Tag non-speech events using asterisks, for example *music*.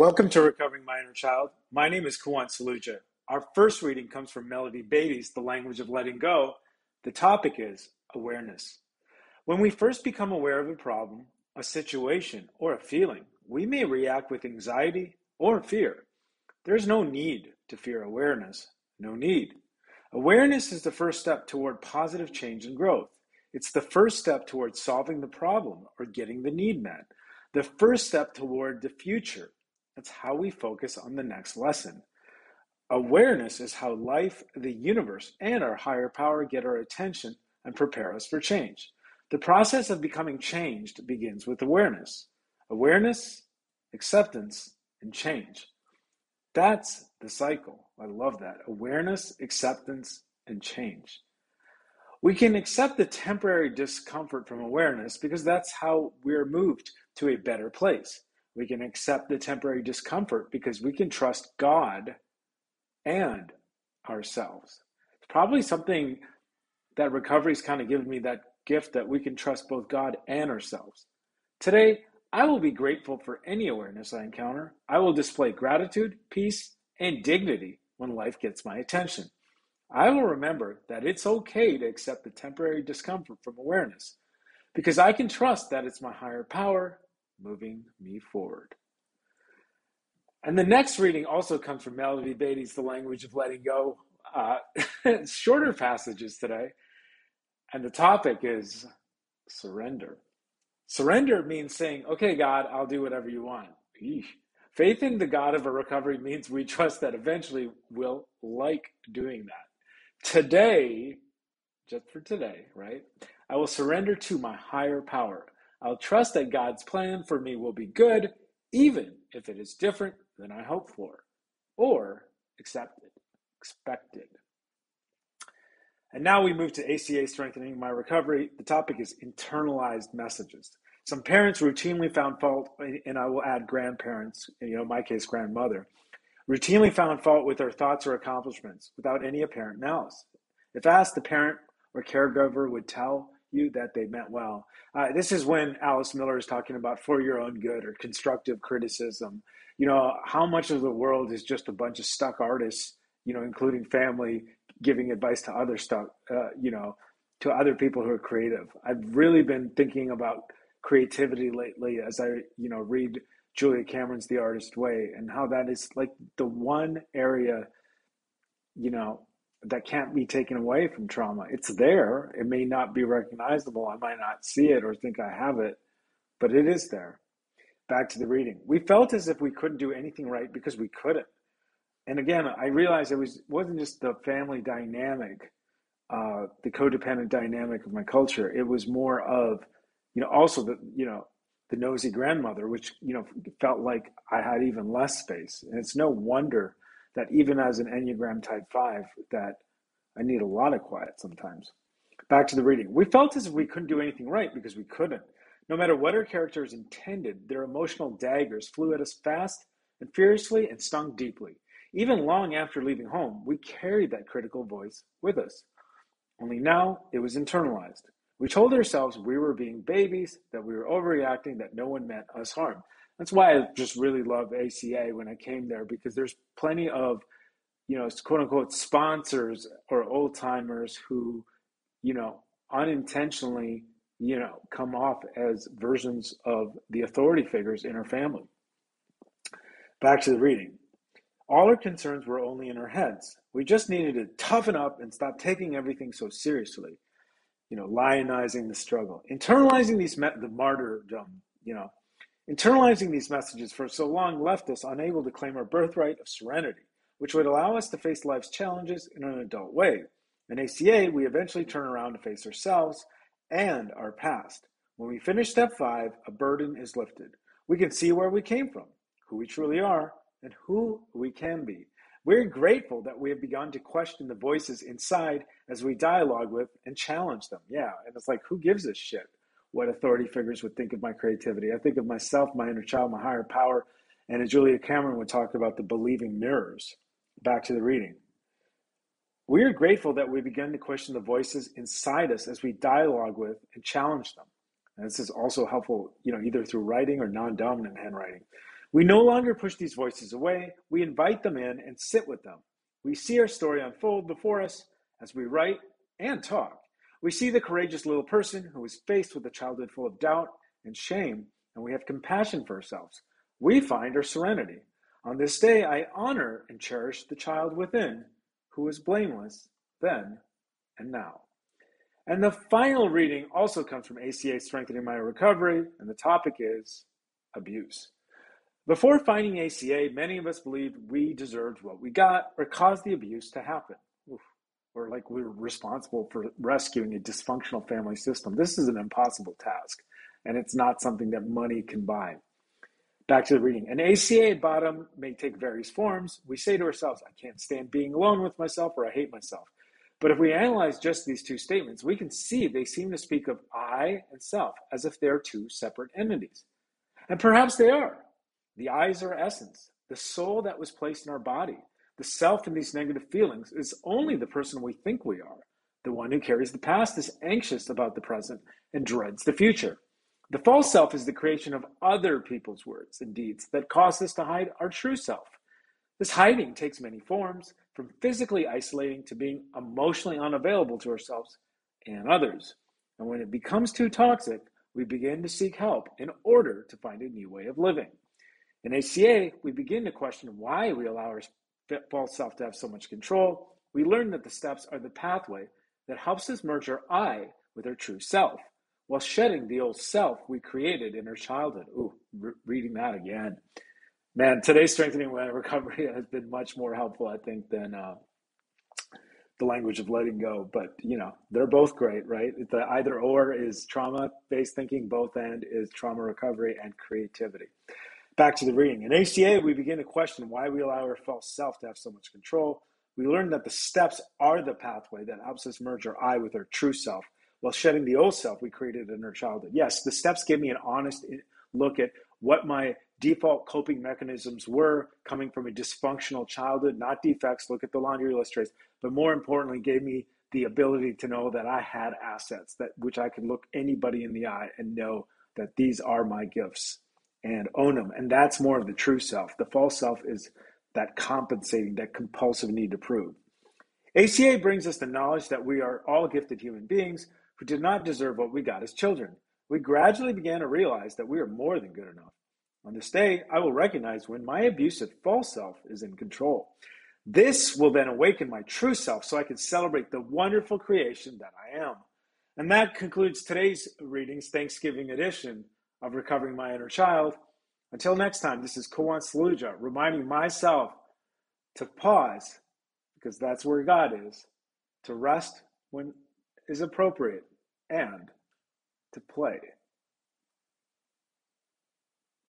Welcome to Recovering My Inner Child. My name is Kawant Saluja. Our first reading comes from Melody Beattie's The Language of Letting Go. The topic is awareness. When we first become aware of a problem, a situation, or a feeling, we may react with anxiety or fear. There's no need to fear awareness. No need. Awareness is the first step toward positive change and growth. It's the first step toward solving the problem or getting the need met. The first step toward the future that's how we focus on the next lesson. Awareness is how life, the universe, and our higher power get our attention and prepare us for change. The process of becoming changed begins with awareness. Awareness, acceptance, and change. That's the cycle. I love that. Awareness, acceptance, and change. We can accept the temporary discomfort from awareness because that's how we're moved to a better place. We can accept the temporary discomfort because we can trust God and ourselves. It's probably something that recovery's kind of given me that gift that we can trust both God and ourselves. Today, I will be grateful for any awareness I encounter. I will display gratitude, peace, and dignity when life gets my attention. I will remember that it's okay to accept the temporary discomfort from awareness because I can trust that it's my higher power moving me forward. And the next reading also comes from Melody Beattie's The Language of Letting Go. Uh, *laughs* shorter passages today. And the topic is surrender. Surrender means saying, okay, God, I'll do whatever you want. Eesh. Faith in the God of a recovery means we trust that eventually we'll like doing that. Today, just for today, right? I will surrender to my higher power. I'll trust that God's plan for me will be good, even if it is different than I hope for, or accepted, expected. And now we move to ACA Strengthening My Recovery. The topic is internalized messages. Some parents routinely found fault, and I will add grandparents, you know, in my case, grandmother, routinely found fault with their thoughts or accomplishments without any apparent malice. If asked, the parent or caregiver would tell you that they meant well. Uh, this is when Alice Miller is talking about for your own good or constructive criticism. You know, how much of the world is just a bunch of stuck artists, you know, including family giving advice to other stuff, uh, you know, to other people who are creative. I've really been thinking about creativity lately as I, you know, read Julia Cameron's The Artist Way and how that is like the one area, you know, that can't be taken away from trauma. It's there. It may not be recognizable. I might not see it or think I have it, but it is there. Back to the reading. We felt as if we couldn't do anything right because we couldn't. And again, I realized it was wasn't just the family dynamic, uh, the codependent dynamic of my culture. It was more of, you know, also the you know the nosy grandmother, which you know felt like I had even less space. And it's no wonder that even as an Enneagram type five, that I need a lot of quiet sometimes. Back to the reading. We felt as if we couldn't do anything right because we couldn't. No matter what our characters intended, their emotional daggers flew at us fast and fiercely and stung deeply. Even long after leaving home, we carried that critical voice with us. Only now it was internalized. We told ourselves we were being babies, that we were overreacting, that no one meant us harm. That's why I just really love ACA when I came there because there's plenty of, you know, quote unquote sponsors or old timers who, you know, unintentionally, you know, come off as versions of the authority figures in our family. Back to the reading. All our concerns were only in our heads. We just needed to toughen up and stop taking everything so seriously. You know, lionizing the struggle, internalizing these the martyrdom. You know, Internalizing these messages for so long left us unable to claim our birthright of serenity, which would allow us to face life's challenges in an adult way. In ACA, we eventually turn around to face ourselves and our past. When we finish step five, a burden is lifted. We can see where we came from, who we truly are, and who we can be. We're grateful that we have begun to question the voices inside as we dialogue with and challenge them. Yeah, and it's like, who gives a shit? What authority figures would think of my creativity. I think of myself, my inner child, my higher power, and as Julia Cameron would talk about the believing mirrors. Back to the reading. We are grateful that we begin to question the voices inside us as we dialogue with and challenge them. And this is also helpful, you know, either through writing or non-dominant handwriting. We no longer push these voices away, we invite them in and sit with them. We see our story unfold before us as we write and talk. We see the courageous little person who is faced with a childhood full of doubt and shame, and we have compassion for ourselves. We find our serenity. On this day, I honor and cherish the child within who is blameless then and now. And the final reading also comes from ACA Strengthening My Recovery, and the topic is abuse. Before finding ACA, many of us believed we deserved what we got or caused the abuse to happen. Or like we were responsible for rescuing a dysfunctional family system. This is an impossible task, and it's not something that money can buy. Back to the reading. An ACA at bottom may take various forms. We say to ourselves, I can't stand being alone with myself, or I hate myself. But if we analyze just these two statements, we can see they seem to speak of I and self as if they're two separate entities. And perhaps they are. The I is our essence, the soul that was placed in our body. The self in these negative feelings is only the person we think we are. The one who carries the past is anxious about the present and dreads the future. The false self is the creation of other people's words and deeds that cause us to hide our true self. This hiding takes many forms, from physically isolating to being emotionally unavailable to ourselves and others. And when it becomes too toxic, we begin to seek help in order to find a new way of living. In ACA, we begin to question why we allow our false self to have so much control. We learn that the steps are the pathway that helps us merge our I with our true self while shedding the old self we created in our childhood. Ooh, re- reading that again man, today's strengthening recovery has been much more helpful, I think, than uh, the language of letting go. But you know, they're both great, right? The either or is trauma based thinking. Both end is trauma recovery and creativity. Back to the reading. In ACA, we begin to question why we allow our false self to have so much control. We learn that the steps are the pathway that helps us merge our I with our true self while shedding the old self we created in our childhood. Yes, the steps give me an honest look at what my default coping mechanisms were coming from a dysfunctional childhood, not defects. Look at the laundry list traits, but more importantly, gave me the ability to know that I had assets that which I could look anybody in the eye and know that these are my gifts and own them. And that's more of the true self. The false self is that compensating, that compulsive need to prove. ACA brings us the knowledge that we are all gifted human beings who did not deserve what we got as children. We gradually began to realize that we are more than good enough. On this day, I will recognize when my abusive false self is in control. This will then awaken my true self so I can celebrate the wonderful creation that I am. And that concludes today's readings, Thanksgiving edition of Recovering My Inner Child. Until next time, this is Kawan Saluja reminding myself to pause, because that's where God is, to rest when is appropriate, and to play